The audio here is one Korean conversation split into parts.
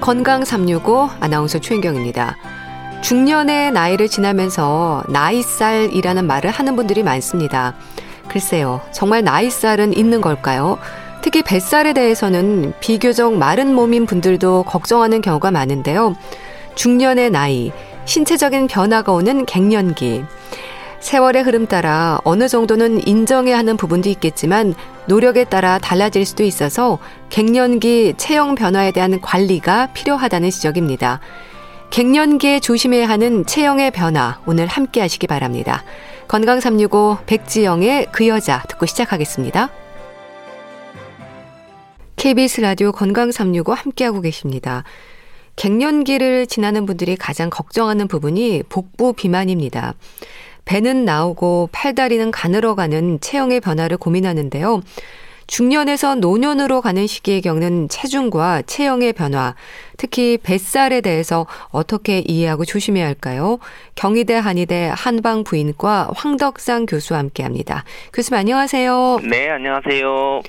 건강 365 아나운서 최인경입니다. 중년의 나이를 지나면서 나이살이라는 말을 하는 분들이 많습니다. 글쎄요. 정말 나이살은 있는 걸까요? 특히 뱃살에 대해서는 비교적 마른 몸인 분들도 걱정하는 경우가 많은데요. 중년의 나이, 신체적인 변화가 오는 갱년기. 세월의 흐름 따라 어느 정도는 인정해야 하는 부분도 있겠지만 노력에 따라 달라질 수도 있어서 갱년기 체형 변화에 대한 관리가 필요하다는 지적입니다. 갱년기에 조심해야 하는 체형의 변화 오늘 함께 하시기 바랍니다. 건강 365 백지영의 그 여자 듣고 시작하겠습니다. KBS 라디오 건강 365 함께하고 계십니다. 갱년기를 지나는 분들이 가장 걱정하는 부분이 복부 비만입니다. 배는 나오고 팔다리는 가늘어 가는 체형의 변화를 고민하는데요. 중년에서 노년으로 가는 시기에 겪는 체중과 체형의 변화, 특히 뱃살에 대해서 어떻게 이해하고 조심해야 할까요? 경희대 한의대 한방 부인과 황덕상 교수와 함께 합니다. 교수님 안녕하세요. 네, 안녕하세요.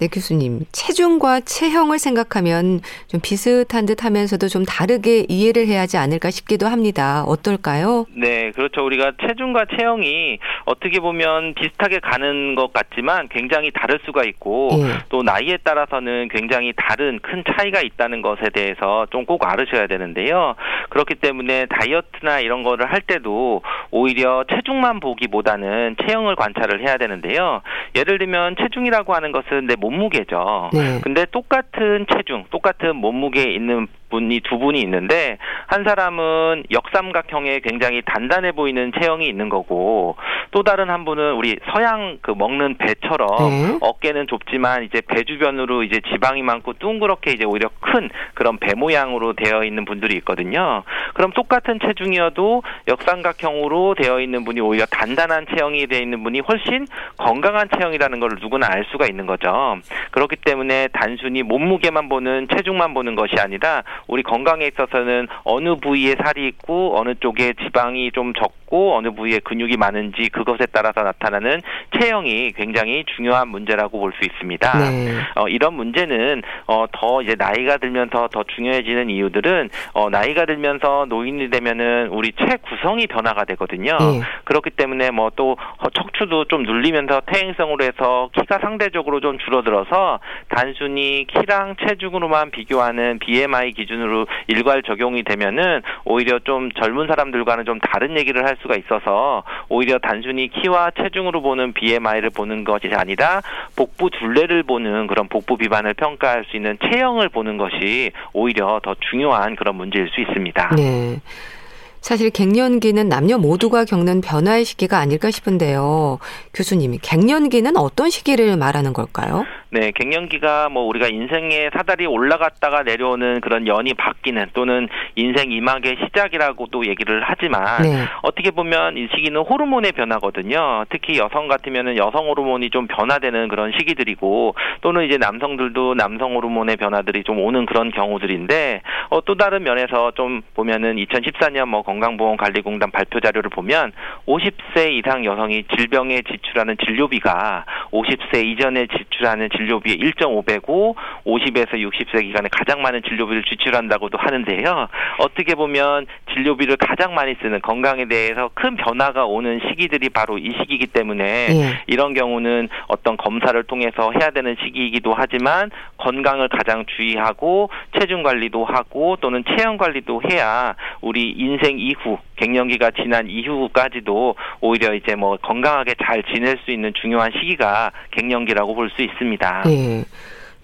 네, 교수님. 체중과 체형을 생각하면 좀 비슷한 듯 하면서도 좀 다르게 이해를 해야 하지 않을까 싶기도 합니다. 어떨까요? 네, 그렇죠. 우리가 체중과 체형이 어떻게 보면 비슷하게 가는 것 같지만 굉장히 다를 수가 있고 예. 또 나이에 따라서는 굉장히 다른 큰 차이가 있다는 것에 대해서 좀 꼭 알으셔야 되는데요. 그렇기 때문에 다이어트나 이런 거를 할 때도 오히려 체중만 보기보다는 체형을 관찰을 해야 되는데요. 예를 들면 체중이라고 하는 것은 내 몸 무게죠. 네. 근데 똑같은 체중, 똑같은 몸무게에 있는 분이 두 분이 있는데 한 사람은 역삼각형의 굉장히 단단해 보이는 체형이 있는 거고 또 다른 한 분은 우리 서양 그 먹는 배처럼 네. 어깨는 좁지만 이제 배 주변으로 이제 지방이 많고 둥그렇게 이제 오히려 큰 그런 배 모양으로 되어 있는 분들이 있거든요. 그럼 똑같은 체중이어도 역삼각형으로 되어 있는 분이 오히려 단단한 체형이 되어 있는 분이 훨씬 건강한 체형이라는 걸 누구나 알 수가 있는 거죠. 그렇기 때문에 단순히 몸무게만 보는 체중만 보는 것이 아니라 우리 건강에 있어서는 어느 부위에 살이 있고 어느 쪽에 지방이 좀 적고 어느 부위에 근육이 많은지 그것에 따라서 나타나는 체형이 굉장히 중요한 문제라고 볼 수 있습니다. 네. 어, 이런 문제는 어, 더 이제 나이가 들면서 더 중요해지는 이유들은 어, 나이가 들면서 노인이 되면은 우리 체 구성이 변화가 되거든요. 네. 그렇기 때문에 뭐 또 척추도 좀 눌리면서 퇴행성으로 해서 키가 상대적으로 좀 줄어들어서 단순히 키랑 체중으로만 비교하는 BMI 기준 기준으로 일괄 적용이 되면은 오히려 좀 젊은 사람들과는 좀 다른 얘기를 할 수가 있어서 오히려 단순히 키와 체중으로 보는 BMI를 보는 것이 아니라 복부 둘레를 보는 그런 복부 비만을 평가할 수 있는 체형을 보는 것이 오히려 더 중요한 그런 문제일 수 있습니다. 네. 사실 갱년기는 남녀 모두가 겪는 변화의 시기가 아닐까 싶은데요. 교수님, 갱년기는 어떤 시기를 말하는 걸까요? 네, 갱년기가 뭐 우리가 인생의 사다리 올라갔다가 내려오는 그런 연이 바뀌는 또는 인생 이막의 시작이라고도 얘기를 하지만 네. 어떻게 보면 이 시기는 호르몬의 변화거든요. 특히 여성 같으면은 여성 호르몬이 좀 변화되는 그런 시기들이고 또는 이제 남성들도 남성 호르몬의 변화들이 좀 오는 그런 경우들인데 어, 또 다른 면에서 좀 보면은 2014년 뭐 건강보험관리공단 발표 자료를 보면 50세 이상 여성이 질병에 지출하는 진료비가 50세 이전에 지출하는 진료비의 1.5배고 50에서 60세 기간에 가장 많은 진료비를 지출한다고도 하는데요. 어떻게 보면 진료비를 가장 많이 쓰는 건강에 대해서 큰 변화가 오는 시기들이 바로 이 시기이기 때문에 예. 이런 경우는 어떤 검사를 통해서 해야 되는 시기이기도 하지만 건강을 가장 주의하고 체중 관리도 하고 또는 체형 관리도 해야 우리 인생 이후 갱년기가 지난 이후까지도 오히려 이제 뭐 건강하게 잘 지낼 수 있는 중요한 시기가 갱년기라고 볼 수 있습니다. 네.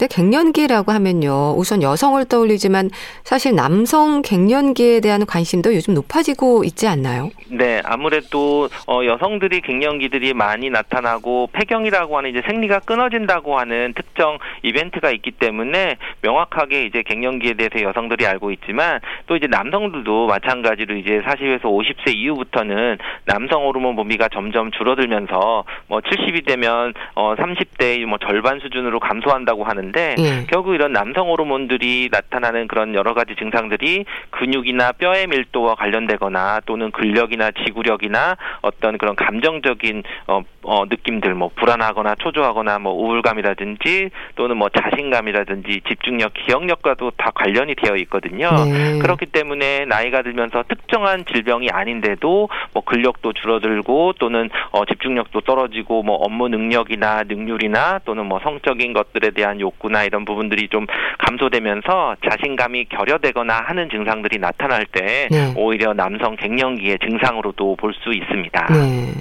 근데 갱년기라고 하면요. 우선 여성을 떠올리지만 사실 남성 갱년기에 대한 관심도 요즘 높아지고 있지 않나요? 네, 아무래도 어, 여성들이 갱년기들이 많이 나타나고 폐경이라고 하는 이제 생리가 끊어진다고 하는 특정 이벤트가 있기 때문에 명확하게 이제 갱년기에 대해서 여성들이 알고 있지만 또 이제 남성들도 마찬가지로 이제 40에서 50세 이후부터는 남성 호르몬 분비가 점점 줄어들면서 뭐 70이 되면 어 30대의 뭐 절반 수준으로 감소한다고 하는 하는데 예. 결국 이런 남성 호르몬들이 나타나는 그런 여러 가지 증상들이 근육이나 뼈의 밀도와 관련되거나 또는 근력이나 지구력이나 어떤 그런 감정적인 어, 어, 느낌들 뭐 불안하거나 초조하거나 뭐 우울감이라든지 또는 뭐 자신감이라든지 집중력, 기억력과도 다 관련이 되어 있거든요. 네. 그렇기 때문에 나이가 들면서 특정한 질병이 아닌데도 뭐 근력도 줄어들고 또는 어, 집중력도 떨어지고 뭐 업무 능력이나 능률이나 또는 뭐 성적인 것들에 대한 욕 구나 이런 부분들이 좀 감소되면서 자신감이 결여되거나 하는 증상들이 나타날 때 네. 오히려 남성 갱년기의 증상으로도 볼 수 있습니다. 네.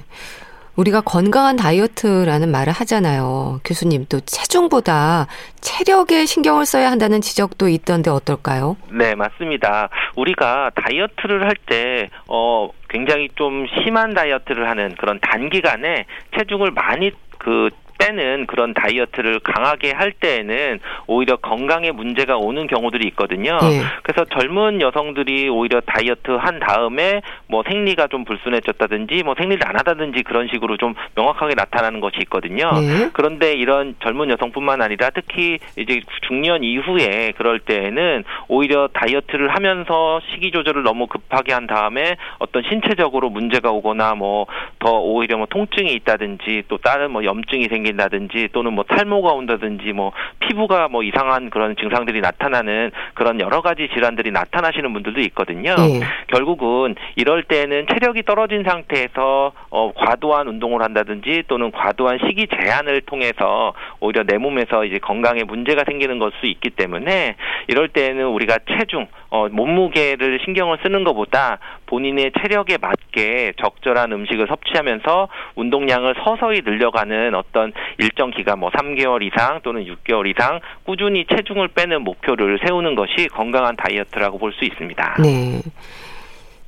우리가 건강한 다이어트라는 말을 하잖아요. 교수님 또 체중보다 체력에 신경을 써야 한다는 지적도 있던데 어떨까요? 네, 맞습니다. 우리가 다이어트를 할때 어, 굉장히 좀 심한 다이어트를 하는 그런 단기간에 체중을 많이 그 때는 그런 다이어트를 강하게 할 때에는 오히려 건강에 문제가 오는 경우들이 있거든요. 네. 그래서 젊은 여성들이 오히려 다이어트 한 다음에 뭐 생리가 좀 불순해졌다든지 뭐 생리를 안 하다든지 그런 식으로 좀 명확하게 나타나는 것이 있거든요. 네. 그런데 이런 젊은 여성뿐만 아니라 특히 이제 중년 이후에 그럴 때에는 오히려 다이어트를 하면서 식이 조절을 너무 급하게 한 다음에 어떤 신체적으로 문제가 오거나 뭐 더 오히려 뭐 통증이 있다든지 또 다른 뭐 염증이 생긴 생 긴다든지 또는 뭐 탈모가 온다든지 뭐 피부가 뭐 이상한 그런 증상들이 나타나는 그런 여러 가지 질환들이 나타나시는 분들도 있거든요. 네. 결국은 이럴 때는 체력이 떨어진 상태에서 어, 과도한 운동을 한다든지 또는 과도한 식이 제한을 통해서 오히려 내 몸에서 이제 건강에 문제가 생기는 걸 수 있기 때문에 이럴 때는 우리가 체중, 어, 몸무게를 신경을 쓰는 것보다 본인의 체력에 맞게 적절한 음식을 섭취하면서 운동량을 서서히 늘려가는 어떤 일정 기간 뭐 3개월 이상 또는 6개월 이상 꾸준히 체중을 빼는 목표를 세우는 것이 건강한 다이어트라고 볼 수 있습니다. 네.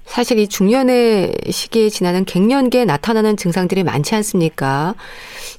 사실 이 중년의 시기에 지나는 갱년기에 나타나는 증상들이 많지 않습니까?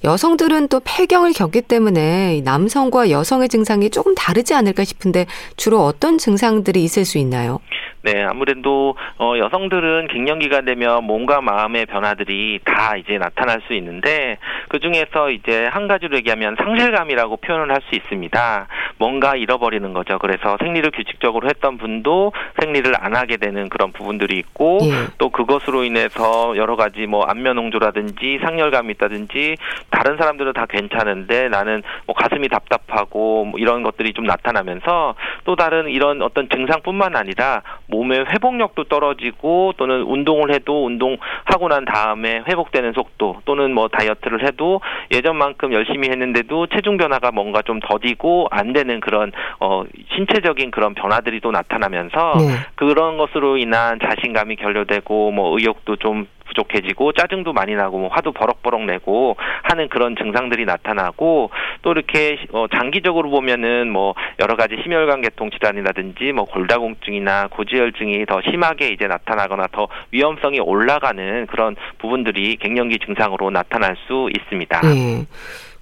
여성들은 또 폐경을 겪기 때문에 남성과 여성의 증상이 조금 다르지 않을까 싶은데 주로 어떤 증상들이 있을 수 있나요? 네, 아무래도 어, 여성들은 갱년기가 되면 몸과 마음의 변화들이 다 이제 나타날 수 있는데 그 중에서 이제 한 가지로 얘기하면 상실감이라고 표현을 할 수 있습니다. 뭔가 잃어버리는 거죠. 그래서 생리를 규칙적으로 했던 분도 생리를 안 하게 되는 그런 부분들이 있고 예. 또 그것으로 인해서 여러 가지 뭐 안면 홍조라든지 상열감이 있다든지 다른 사람들은 다 괜찮은데 나는 뭐 가슴이 답답하고 뭐 이런 것들이 좀 나타나면서 또 다른 이런 어떤 증상뿐만 아니라 몸의 회복력도 떨어지고 또는 운동을 해도 운동하고 난 다음에 회복되는 속도 또는 뭐 다이어트를 해도 예전만큼 열심히 했는데도 체중 변화가 뭔가 좀 더디고 안 되는 그런 어 신체적인 그런 변화들이 또 나타나면서 네. 그런 것으로 인한 자신감이 결여되고 뭐 의욕도 좀 부족해지고 짜증도 많이 나고 뭐 화도 버럭버럭 내고 하는 그런 증상들이 나타나고 또 이렇게 어 장기적으로 보면은 뭐 여러 가지 심혈관 계통 질환이라든지 뭐 골다공증이나 고지혈증이 더 심하게 이제 나타나거나 더 위험성이 올라가는 그런 부분들이 갱년기 증상으로 나타날 수 있습니다. 네.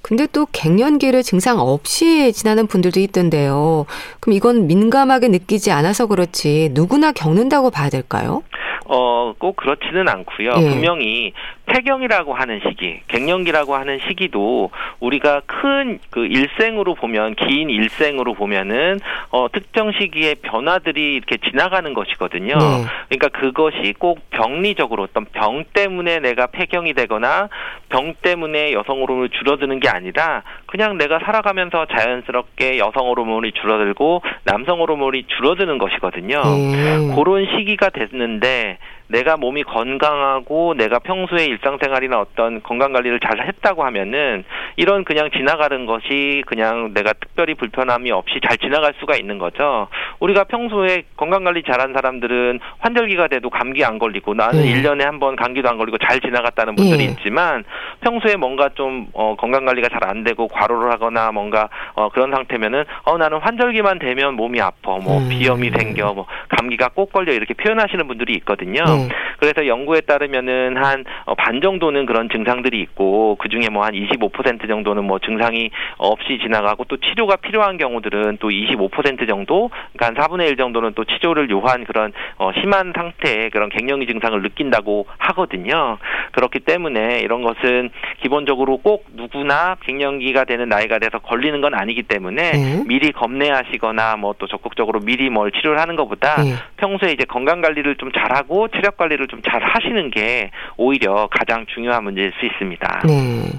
근데 또 갱년기를 증상 없이 지나는 분들도 있던데요. 그럼 이건 민감하게 느끼지 않아서 그렇지 누구나 겪는다고 봐야 될까요? 어, 꼭 그렇지는 않고요. 예. 분명히 폐경이라고 하는 시기, 갱년기라고 하는 시기도 우리가 큰 그 일생으로 보면 긴 일생으로 보면은 어 특정 시기에 변화들이 이렇게 지나가는 것이거든요. 네. 그러니까 그것이 꼭 병리적으로 어떤 병 때문에 내가 폐경이 되거나 병 때문에 여성 호르몬이 줄어드는 게 아니라 그냥 내가 살아가면서 자연스럽게 여성 호르몬이 줄어들고 남성 호르몬이 줄어드는 것이거든요. 네. 그런 시기가 됐는데 내가 몸이 건강하고 내가 평소에 일상생활이나 어떤 건강 관리를 잘 했다고 하면은 이런 그냥 지나가는 것이 그냥 내가 특별히 불편함이 없이 잘 지나갈 수가 있는 거죠. 우리가 평소에 건강 관리 잘한 사람들은 환절기가 돼도 감기 안 걸리고 나는 네. 1년에 한번 감기도 안 걸리고 잘 지나갔다는 분들이 네. 있지만 평소에 뭔가 좀 어, 건강 관리가 잘 안 되고 과로를 하거나 뭔가 어, 그런 상태면은 어 나는 환절기만 되면 몸이 아파 뭐 음. 비염이 생겨 뭐 감기가 꼭 걸려 이렇게 표현하시는 분들이 있거든요. 네. 그래서 연구에 따르면은 한 반 정도는 그런 증상들이 있고 그 중에 뭐 한 25% 정도는 뭐 증상이 없이 지나가고 또 치료가 필요한 경우들은 또 25% 정도 그러니까 한 4분의 1 정도는 또 치료를 요한 그런 어 심한 상태의 그런 갱년기 증상을 느낀다고 하거든요. 그렇기 때문에 이런 것은 기본적으로 꼭 누구나 갱년기가 되는 나이가 돼서 걸리는 건 아니기 때문에 네. 미리 검내하시거나 뭐 또 적극적으로 미리 뭘 치료를 하는 것보다 네. 평소에 이제 건강 관리를 좀 잘하고 관리를 관리를 좀 잘 하시는 게 오히려 가장 중요한 문제일 수 있습니다. 네.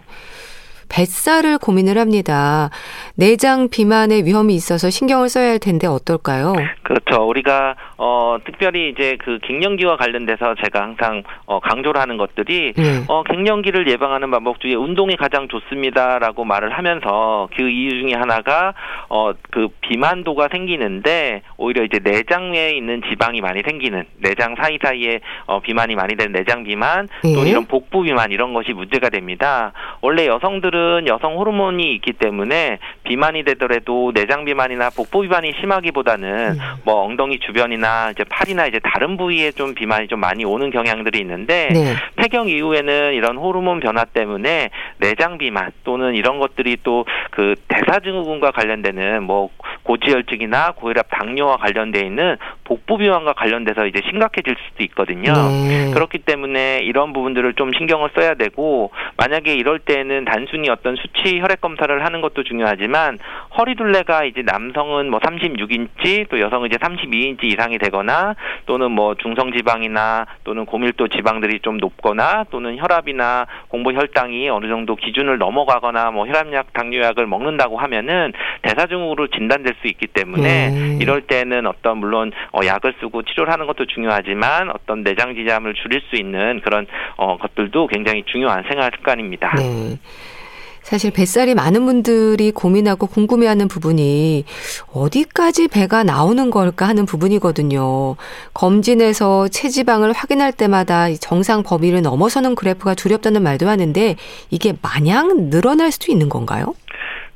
뱃살을 고민을 합니다. 내장 비만의 위험이 있어서 신경을 써야 할 텐데 어떨까요? 그렇죠. 우리가 어 특별히 이제 그 갱년기와 관련돼서 제가 항상 어 강조를 하는 것들이 네. 어 갱년기를 예방하는 방법 중에 운동이 가장 좋습니다라고 말을 하면서 그 이유 중에 하나가 어 그 비만도가 생기는데 오히려 이제 내장에 있는 지방이 많이 생기는 내장 사이사이에 어 비만이 많이 되는 내장 비만 또 네. 이런 복부 비만 이런 것이 문제가 됩니다. 원래 여성들은 여성들은 여성 호르몬이 있기 때문에 비만이 되더라도 내장 비만이나 복부 비만이 심하기보다는 음. 뭐 엉덩이 주변이나 이제 팔이나 이제 다른 부위에 좀 비만이 좀 많이 오는 경향들이 있는데 네. 폐경 이후에는 이런 호르몬 변화 때문에 내장 비만 또는 이런 것들이 또 그 대사증후군과 관련되는 뭐 고지혈증이나 고혈압 당뇨와 관련돼 있는 복부 비만과 관련돼서 이제 심각해질 수도 있거든요. 네. 그렇기 때문에 이런 부분들을 좀 신경을 써야 되고 만약에 이럴 때는 단순히 어떤 수치 혈액 검사를 하는 것도 중요하지만 허리둘레가 이제 남성은 뭐 36인치 또 여성은 이제 32인치 이상이 되거나 또는 뭐 중성 지방이나 또는 고밀도 지방들이 좀 높거나 또는 혈압이나 공복 혈당이 어느 정도 기준을 넘어가거나 뭐 혈압약 당뇨약을 먹는다고 하면은 대사증후로 진단될 수 있기 때문에 네. 이럴 때는 어떤 물론 어, 약을 쓰고 치료를 하는 것도 중요하지만 어떤 내장 지잠을 줄일 수 있는 그런 어, 것들도 굉장히 중요한 생활 습관입니다. 네. 사실 뱃살이 많은 분들이 고민하고 궁금해하는 부분이 어디까지 배가 나오는 걸까 하는 부분이거든요. 검진에서 체지방을 확인할 때마다 정상 범위를 넘어서는 그래프가 두렵다는 말도 하는데 이게 마냥 늘어날 수도 있는 건가요?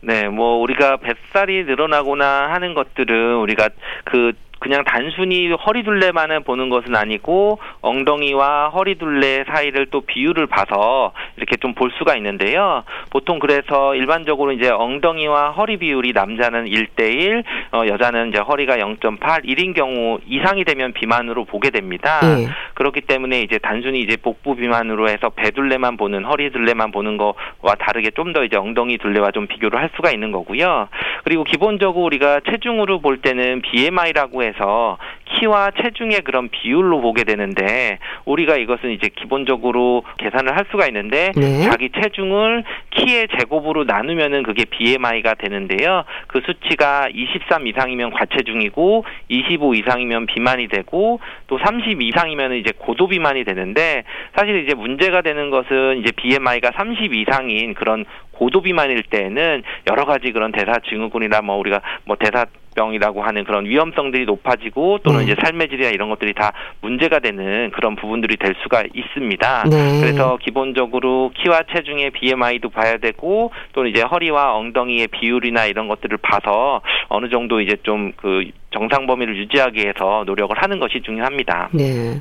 네, 뭐 우리가 뱃살이 늘어나거나 하는 것들은 우리가 그 그냥 단순히 허리둘레만을 보는 것은 아니고 엉덩이와 허리둘레 사이를 또 비율을 봐서 이렇게 좀 볼 수가 있는데요. 보통 그래서 일반적으로 이제 엉덩이와 허리 비율이 남자는 1대1, 어, 여자는 이제 허리가 0.8, 1인 경우 이상이 되면 비만으로 보게 됩니다. 네. 그렇기 때문에 이제 단순히 이제 복부 비만으로 해서 배둘레만 보는 허리둘레만 보는 거와 다르게 좀 더 이제 엉덩이 둘레와 좀 비교를 할 수가 있는 거고요. 그리고 기본적으로 우리가 체중으로 볼 때는 BMI라고 해서 키와 체중의 그런 비율로 보게 되는데 우리가 이것은 이제 기본적으로 계산을 할 수가 있는데 네. 자기 체중을 키의 제곱으로 나누면은 그게 BMI가 되는데요. 그 수치가 23 이상이면 과체중이고 25 이상이면 비만이 되고 또 30 이상이면 이제 고도 비만이 되는데 사실 이제 문제가 되는 것은 이제 BMI가 30 이상인 그런 고도 비만일 때에는 여러 가지 그런 대사 증후군이나 뭐 우리가 뭐 대사 병이라고 하는 그런 위험성들이 높아지고 또는 네. 이제 삶의 질이나 이런 것들이 다 문제가 되는 그런 부분들이 될 수가 있습니다. 네. 그래서 기본적으로 키와 체중의 BMI도 봐야 되고 또는 이제 허리와 엉덩이의 비율이나 이런 것들을 봐서 어느 정도 이제 좀 그 정상 범위를 유지하기 위해서 노력을 하는 것이 중요합니다. 네.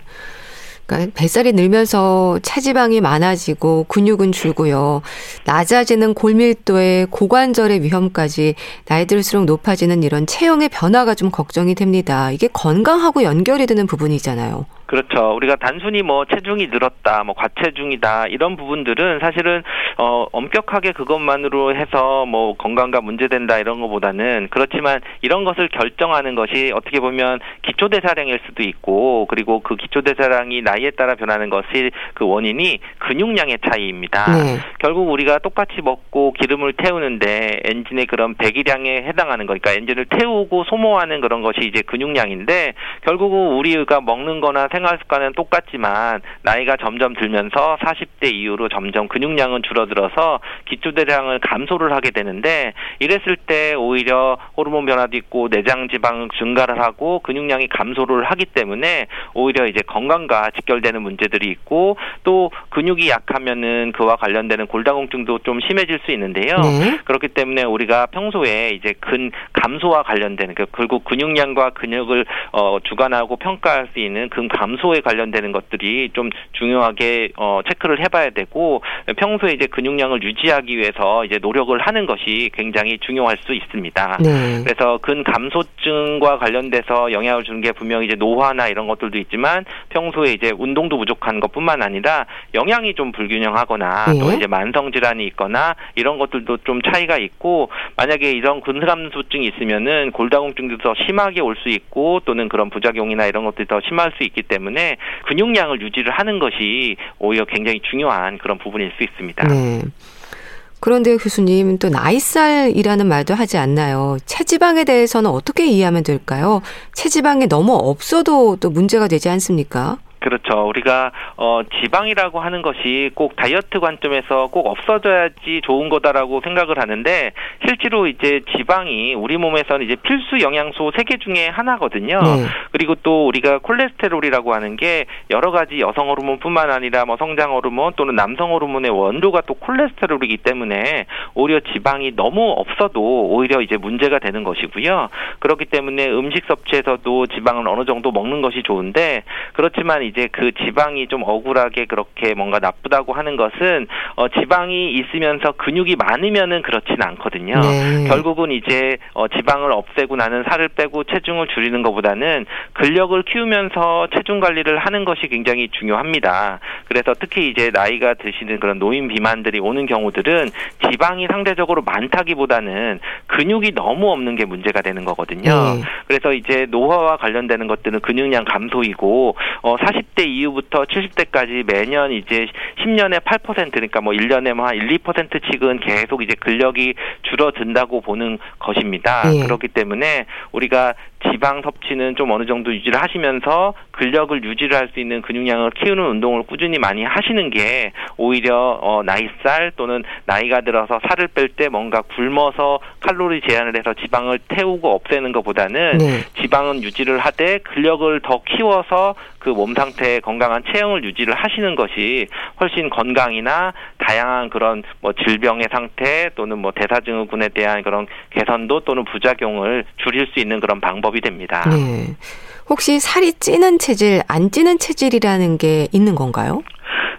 그러니까 뱃살이 늘면서 체지방이 많아지고 근육은 줄고요. 낮아지는 골밀도의 고관절의 위험까지 나이 들수록 높아지는 이런 체형의 변화가 좀 걱정이 됩니다. 이게 건강하고 연결이 되는 부분이잖아요. 그렇죠. 우리가 단순히 뭐 체중이 늘었다, 뭐 과체중이다 이런 부분들은 사실은 어 엄격하게 그것만으로 해서 뭐 건강과 문제된다 이런 것보다는 그렇지만 이런 것을 결정하는 것이 어떻게 보면 기초 대사량일 수도 있고 그리고 그 기초 대사량이 나이 에 따라 변하는 것이 그 원인이 근육량의 차이입니다. 네. 결국 우리가 똑같이 먹고 기름을 태우는데 엔진의 그런 배기량에 해당하는 거니까 엔진을 태우고 소모하는 그런 것이 이제 근육량인데 결국은 우리가 먹는 거나 생활 습관은 똑같지만 나이가 점점 들면서 40대 이후로 점점 근육량은 줄어들어서 기초대량을 감소를 하게 되는데 이랬을 때 오히려 호르몬 변화도 있고 내장 지방 증가를 하고 근육량이 감소를 하기 때문에 오히려 이제 건강과 직결되는 문제들이 있고 또 근육이 약하면은 그와 관련되는 골다공증도 좀 심해질 수 있는데요. 네. 그렇기 때문에 우리가 평소에 이제 근 감소와 관련되는 그 결국 근육량과 근육을 어 주관하고 평가할 수 있는 근 감. 감소에 관련되는 것들이 좀 중요하게 어, 체크를 해봐야 되고 평소에 이제 근육량을 유지하기 위해서 이제 노력을 하는 것이 굉장히 중요할 수 있습니다. 네. 그래서 근 감소증과 관련돼서 영향을 주는 게 분명히 이제 노화나 이런 것들도 있지만 평소에 이제 운동도 부족한 것뿐만 아니라 영양이 좀 불균형하거나 예. 또 이제 만성 질환이 있거나 이런 것들도 좀 차이가 있고 만약에 이런 근감소증이 있으면은 골다공증도 더 심하게 올 수 있고 또는 그런 부작용이나 이런 것들이 더 심할 수 있기 때문에 근육량을 유지를 하는 것이 오히려 굉장히 중요한 그런 부분일 수 있습니다. 네. 그런데 교수님 또 나이살이라는 말도 하지 않나요? 체지방에 대해서는 어떻게 이해하면 될까요? 체지방이 너무 없어도 또 문제가 되지 않습니까? 그렇죠. 우리가 어 지방이라고 하는 것이 꼭 다이어트 관점에서 꼭 없어져야지 좋은 거다라고 생각을 하는데 실제로 이제 지방이 우리 몸에서는 이제 필수 영양소 세 개 중에 하나거든요. 네. 그리고 또 우리가 콜레스테롤이라고 하는 게 여러 가지 여성 호르몬뿐만 아니라 뭐 성장 호르몬 또는 남성 호르몬의 원료가 또 콜레스테롤이기 때문에 오히려 지방이 너무 없어도 오히려 이제 문제가 되는 것이고요. 그렇기 때문에 음식 섭취에서도 지방을 어느 정도 먹는 것이 좋은데 그렇지만 이제 그 지방이 좀 억울하게 그렇게 뭔가 나쁘다고 하는 것은 어, 지방이 있으면서 근육이 많으면은 그렇지는 않거든요. 네. 결국은 이제 어, 지방을 없애고 나는 살을 빼고 체중을 줄이는 것보다는 근력을 키우면서 체중 관리를 하는 것이 굉장히 중요합니다. 그래서 특히 이제 나이가 드시는 그런 노인 비만들이 오는 경우들은 지방이 상대적으로 많다기보다는 근육이 너무 없는 게 문제가 되는 거거든요. 네. 그래서 이제 노화와 관련되는 것들은 근육량 감소이고 어, 사실 40대 이후부터 70대까지 매년 이제 10년에 8% 그러니까 뭐 1년에 뭐한 1, 2%씩은 계속 이제 근력이 줄어든다고 보는 것입니다. 예. 그렇기 때문에 우리가 지방 섭취는 좀 어느 정도 유지를 하시면서 근력을 유지를 할 수 있는 근육량을 키우는 운동을 꾸준히 많이 하시는 게 오히려 어 나이살 또는 나이가 들어서 살을 뺄 때 뭔가 굶어서 칼로리 제한을 해서 지방을 태우고 없애는 것보다는 네. 지방은 유지를 하되 근력을 더 키워서 그 몸 상태 건강한 체형을 유지를 하시는 것이 훨씬 건강이나 다양한 그런 뭐 질병의 상태 또는 뭐 대사증후군에 대한 그런 개선도 또는 부작용을 줄일 수 있는 그런 방법이 됩니다. 네. 혹시 살이 찌는 체질, 안 찌는 체질이라는 게 있는 건가요?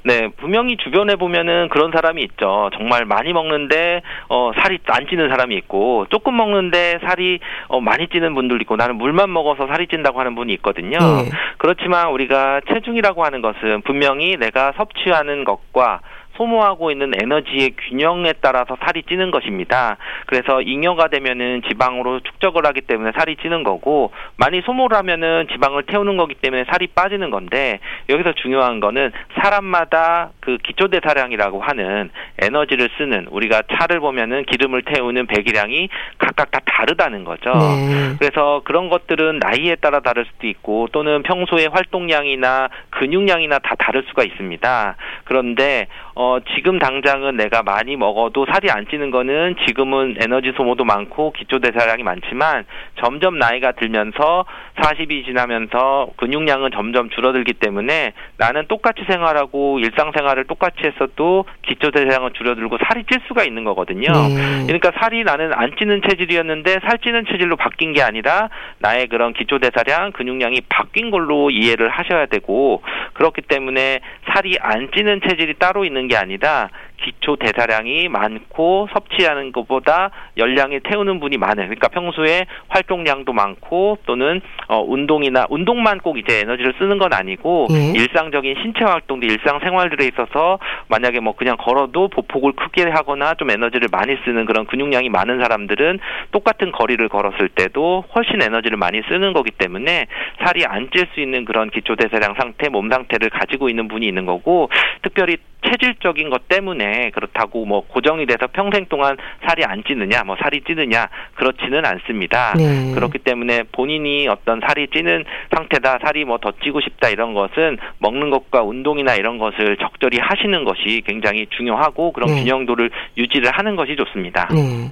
네, 분명히 주변에 보면은 그런 사람이 있죠. 정말 많이 먹는데 어 살이 안 찌는 사람이 있고 조금 먹는데 살이 어 많이 찌는 분들 있고 나는 물만 먹어서 살이 찐다고 하는 분이 있거든요. 네. 그렇지만 우리가 체중이라고 하는 것은 분명히 내가 섭취하는 것과 소모하고 있는 에너지의 균형에 따라서 살이 찌는 것입니다. 그래서 잉여가 되면은 지방으로 축적을 하기 때문에 살이 찌는 거고 많이 소모를 하면은 지방을 태우는 거기 때문에 살이 빠지는 건데 여기서 중요한 거는 사람마다 그 기초대사량이라고 하는 에너지를 쓰는 우리가 차를 보면은 기름을 태우는 배기량이 각각 다 다르다는 거죠. 네. 그래서 그런 것들은 나이에 따라 다를 수도 있고 또는 평소의 활동량이나 근육량이나 다 다를 수가 있습니다. 그런데 어, 지금 당장은 내가 많이 먹어도 살이 안 찌는 거는 지금은 에너지 소모도 많고 기초 대사량이 많지만 점점 나이가 들면서 40이 지나면서 근육량은 점점 줄어들기 때문에 나는 똑같이 생활하고 일상생활을 똑같이 했어도 기초 대사량은 줄어들고 살이 찔 수가 있는 거거든요. 네. 그러니까 살이 나는 안 찌는 체질이었는데 살 찌는 체질로 바뀐 게 아니라 나의 그런 기초 대사량, 근육량이 바뀐 걸로 이해를 하셔야 되고 그렇기 때문에 살이 안 찌는 체질이 따로 있는 게 아니라 기초 대사량이 많고 섭취하는 것보다 열량이 태우는 분이 많아요. 그러니까 평소에 활동량도 많고 또는 어 운동이나 운동만 꼭 이제 에너지를 쓰는 건 아니고 예. 일상적인 신체 활동도 일상 생활들에 있어서 만약에 뭐 그냥 걸어도 보폭을 크게 하거나 좀 에너지를 많이 쓰는 그런 근육량이 많은 사람들은 똑같은 거리를 걸었을 때도 훨씬 에너지를 많이 쓰는 거기 때문에 살이 안 찔 수 있는 그런 기초 대사량 상태, 몸 상태를 가지고 있는 분이 있는 거고 특별히 체질적인 것 때문에 그렇다고 뭐 고정이 돼서 평생 동안 살이 안 찌느냐, 뭐 살이 찌느냐 그렇지는 않습니다. 네. 그렇기 때문에 본인이 어떤 살이 찌는 상태다, 살이 뭐 더 찌고 싶다 이런 것은 먹는 것과 운동이나 이런 것을 적절히 하시는 것이 굉장히 중요하고 그런 네. 균형도를 유지를 하는 것이 좋습니다. 네.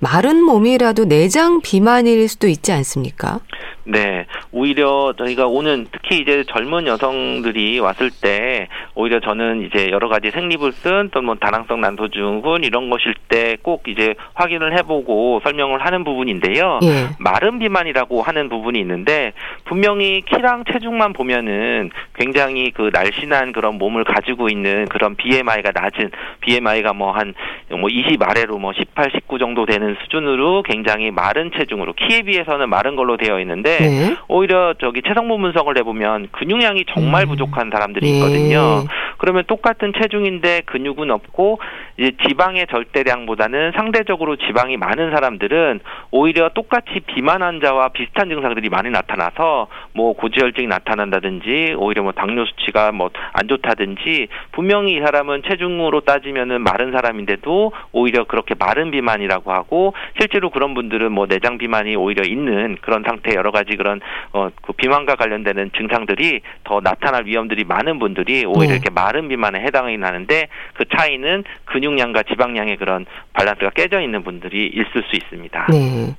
마른 몸이라도 내장 비만일 수도 있지 않습니까? 네, 오히려 저희가 오는 특히 이제 젊은 여성들이 왔을 때 오히려 저는 이제 여러 가지 생리불순 또는 뭐 다낭성 난소증후군 이런 것일 때 꼭 이제 확인을 해보고 설명을 하는 부분인데요. 예. 마른 비만이라고 하는 부분이 있는데 분명히 키랑 체중만 보면은 굉장히 그 날씬한 그런 몸을 가지고 있는 그런 BMI가 낮은 BMI가 뭐 한뭐 뭐20 아래로 뭐 18, 19 정도 되는 않는 수준으로 굉장히 마른 체중으로 키에 비해서는 마른 걸로 되어 있는데 네. 오히려 저기 체성분 분석을 해보면 근육량이 정말 음. 부족한 사람들이 네. 있거든요. 네. 그러면 똑같은 체중인데 근육은 없고 이제 지방의 절대량보다는 상대적으로 지방이 많은 사람들은 오히려 똑같이 비만 환자와 비슷한 증상들이 많이 나타나서 뭐 고지혈증이 나타난다든지 오히려 뭐 당뇨 수치가 뭐 안 좋다든지 분명히 이 사람은 체중으로 따지면은 마른 사람인데도 오히려 그렇게 마른 비만이라고 하고 실제로 그런 분들은 뭐 내장 비만이 오히려 있는 그런 상태 여러 가지 그런 어 그 비만과 관련되는 증상들이 더 나타날 위험들이 많은 분들이 오히려 네. 이렇게 마른 비만에 해당이 나는데 그 차이는 근육량과 지방량의 그런 밸런스가 깨져 있는 분들이 있을 수 있습니다. 네.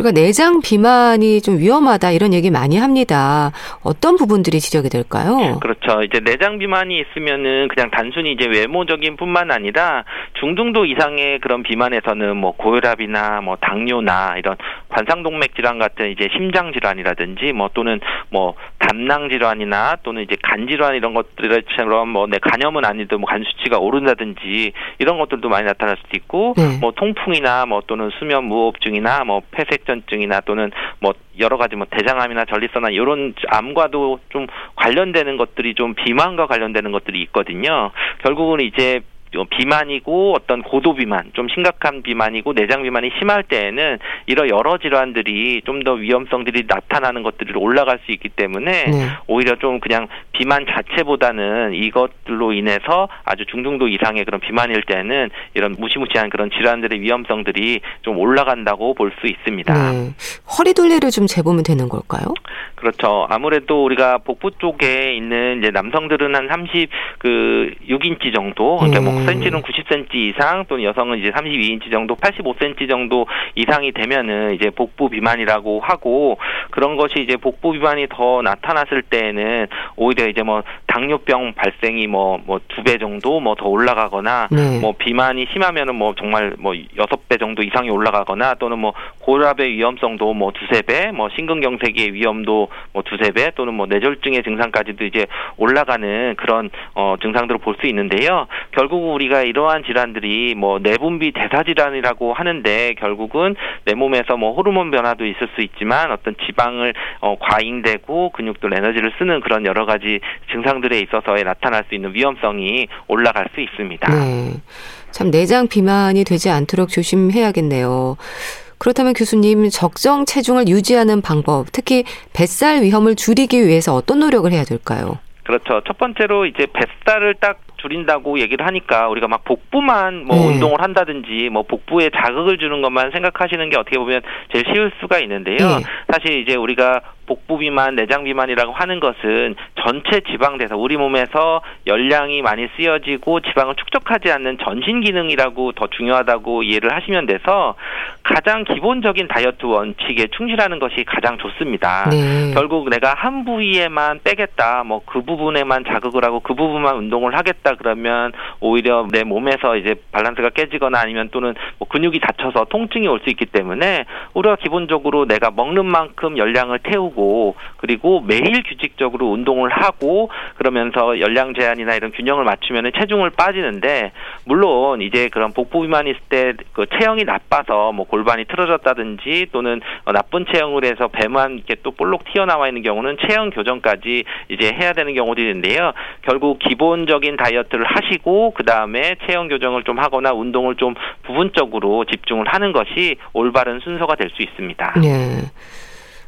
우리가 내장 비만이 좀 위험하다 이런 얘기 많이 합니다. 어떤 부분들이 지적이 될까요? 그렇죠. 이제 내장 비만이 있으면은 그냥 단순히 이제 외모적인 뿐만 아니라 중등도 이상의 그런 비만에서는 뭐 고혈압이나 뭐 당뇨나 이런 관상동맥 질환 같은 이제 심장 질환이라든지 뭐 또는 뭐 담낭 질환이나 또는 이제 간 질환 이런 것들처럼 뭐내 간염은 아니도 뭐 간 수치가 오른다든지 이런 것들도 많이 나타날 수도 있고 네. 뭐 통풍이나 뭐 또는 수면 무호흡증이나 뭐 폐색전증이나 또는 뭐 여러 가지 뭐 대장암이나 전립선암 이런 암과도 좀 관련되는 것들이 좀 비만과 관련되는 것들이 있거든요. 결국은 이제 비만이고 어떤 고도 비만, 좀 심각한 비만이고 내장 비만이 심할 때에는 이런 여러 질환들이 좀 더 위험성들이 나타나는 것들이 올라갈 수 있기 때문에 네. 오히려 좀 그냥 비만 자체보다는 이것들로 인해서 아주 중등도 이상의 그런 비만일 때는 이런 무시무시한 그런 질환들의 위험성들이 좀 올라간다고 볼 수 있습니다. 네. 허리 둘레를 좀 재보면 되는 걸까요? 그렇죠. 아무래도 우리가 복부 쪽에 있는 이제 남성들은 한 30 그 6인치 정도, 그러니까 뭐 9cm는 90cm 이상 또는 여성은 이제 32인치 정도 85cm 정도 이상이 되면은 이제 복부 비만이라고 하고 그런 것이 이제 복부 비만이 더 나타났을 때에는 오히려 이제 뭐 당뇨병 발생이 뭐 뭐 두 배 정도 뭐 더 올라가거나 네. 뭐 비만이 심하면은 뭐 정말 뭐 여섯 배 정도 이상이 올라가거나 또는 뭐 고혈압의 위험성도 뭐 두세 배, 뭐 심근경색의 위험도 뭐 두세 배 또는 뭐 뇌졸중의 증상까지도 이제 올라가는 그런 어 증상들을 볼 수 있는데요. 결국 우리가 이러한 질환들이 뭐 내분비 대사 질환이라고 하는데 결국은 내 몸에서 뭐 호르몬 변화도 있을 수 있지만 어떤 지방을 어, 과잉되고 근육들 에너지를 쓰는 그런 여러 가지 증상들에 있어서 나타날 수 있는 위험성이 올라갈 수 있습니다. 네. 참 내장 비만이 되지 않도록 조심해야겠네요. 그렇다면 교수님 적정 체중을 유지하는 방법, 특히 뱃살 위험을 줄이기 위해서 어떤 노력을 해야 될까요? 그렇죠. 첫 번째로 이제 뱃살을 딱 줄인다고 얘기를 하니까 우리가 막 복부만 뭐 네. 운동을 한다든지 뭐 복부에 자극을 주는 것만 생각하시는 게 어떻게 보면 제일 쉬울 수가 있는데요. 네. 사실 이제 우리가 복부 비만, 내장 비만이라고 하는 것은 전체 지방 대사 우리 몸에서 열량이 많이 쓰여지고 지방을 축적하지 않는 전신 기능이라고 더 중요하다고 이해를 하시면 돼서 가장 기본적인 다이어트 원칙에 충실하는 것이 가장 좋습니다. 네. 결국 내가 한 부위에만 빼겠다, 뭐 그 부분에만 자극을 하고 그 부분만 운동을 하겠다 그러면 오히려 내 몸에서 이제 밸런스가 깨지거나 아니면 또는 뭐 근육이 다쳐서 통증이 올 수 있기 때문에 우리가 기본적으로 내가 먹는 만큼 열량을 태우고 하고 그리고 매일 규칙적으로 운동을 하고 그러면서 열량 제한이나 이런 균형을 맞추면 체중을 빠지는데 물론 이제 그런 복부 비만 있을 때 그 체형이 나빠서 뭐 골반이 틀어졌다든지 또는 어 나쁜 체형을 해서 배만 이렇게 또 볼록 튀어나와 있는 경우는 체형 교정까지 이제 해야 되는 경우들이 있는데요. 결국 기본적인 다이어트를 하시고 그 다음에 체형 교정을 좀 하거나 운동을 좀 부분적으로 집중을 하는 것이 올바른 순서가 될 수 있습니다. 네.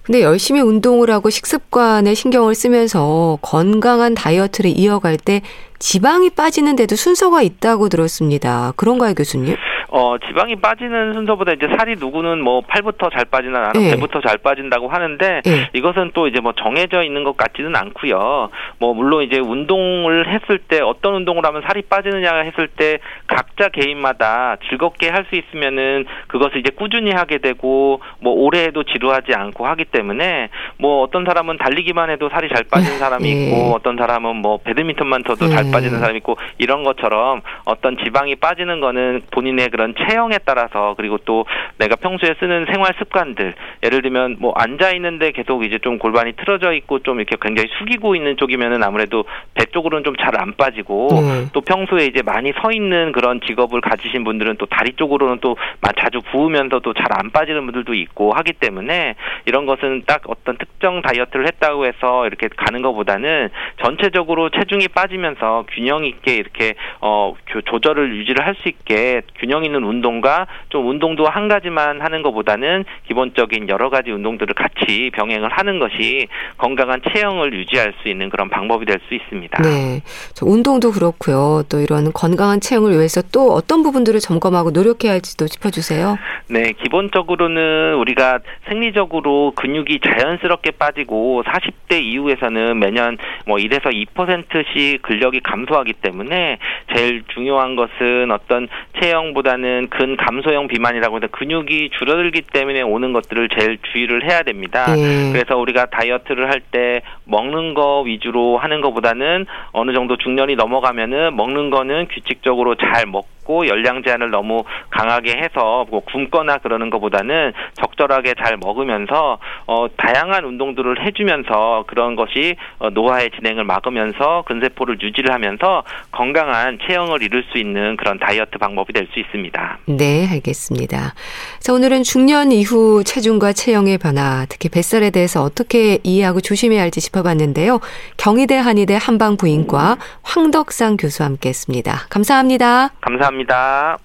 근데 열심히 운동을 하고 식습관에 신경을 쓰면서 건강한 다이어트를 이어갈 때 지방이 빠지는데도 순서가 있다고 들었습니다. 그런가요, 교수님? 어, 지방이 빠지는 순서보다 이제 살이 누구는 뭐 팔부터 잘 빠지나 나는 네. 배부터 잘 빠진다고 하는데 네. 이것은 또 이제 뭐 정해져 있는 것 같지는 않고요. 뭐 물론 이제 운동을 했을 때 어떤 운동을 하면 살이 빠지느냐 했을 때 각자 개인마다 즐겁게 할 수 있으면은 그것을 이제 꾸준히 하게 되고 뭐 오래 해도 지루하지 않고 하기 때문에 뭐 어떤 사람은 달리기만 해도 살이 잘 빠지는 사람이 네. 있고 어떤 사람은 뭐 배드민턴만 쳐도 잘 네. 빠지는 사람이 있고 이런 것처럼 어떤 지방이 빠지는 거는 본인의 그런 그런 체형에 따라서 그리고 또 내가 평소에 쓰는 생활 습관들 예를 들면 뭐 앉아 있는데 계속 이제 좀 골반이 틀어져 있고 좀 이렇게 굉장히 숙이고 있는 쪽이면은 아무래도 배 쪽으로는 좀 잘 안 빠지고 네. 또 평소에 이제 많이 서 있는 그런 직업을 가지신 분들은 또 다리 쪽으로는 또 자주 부으면서도 잘 안 빠지는 분들도 있고 하기 때문에 이런 것은 딱 어떤 특정 다이어트를 했다고 해서 이렇게 가는 것보다는 전체적으로 체중이 빠지면서 균형 있게 이렇게 어 조절을 유지를 할 수 있게 균형 있는 운동과 좀 운동도 한 가지만 하는 것보다는 기본적인 여러 가지 운동들을 같이 병행을 하는 것이 건강한 체형을 유지할 수 있는 그런 방법이 될 수 있습니다. 네. 운동도 그렇고요. 또 이런 건강한 체형을 위해서 또 어떤 부분들을 점검하고 노력해야 할지도 짚어주세요. 네. 기본적으로는 우리가 생리적으로 근육이 자연스럽게 빠지고 40대 이후에서는 매년 뭐 1에서 2%씩 근력이 감소하기 때문에 제일 중요한 것은 어떤 체형보다는 근 감소형 비만이라고 해서 근육이 줄어들기 때문에 오는 것들을 제일 주의를 해야 됩니다. 네. 그래서 우리가 다이어트를 할 때 먹는 거 위주로 하는 것보다는 어느 정도 중년이 넘어가면은 먹는 거는 규칙적으로 잘 먹고 먹고 열량 제한을 너무 강하게 해서 뭐 굶거나 그러는 것보다는 적절하게 잘 먹으면서 어, 다양한 운동들을 해주면서 그런 것이 어, 노화의 진행을 막으면서 근세포를 유지를 하면서 건강한 체형을 이룰 수 있는 그런 다이어트 방법이 될 수 있습니다. 네, 알겠습니다. 자, 오늘은 중년 이후 체중과 체형의 변화, 특히 뱃살에 대해서 어떻게 이해하고 조심해야 할지 짚어봤는데요. 경희대 한의대 한방부인과 황덕상 교수와 함께했습니다. 감사합니다. 감사합니다. 감사합니다.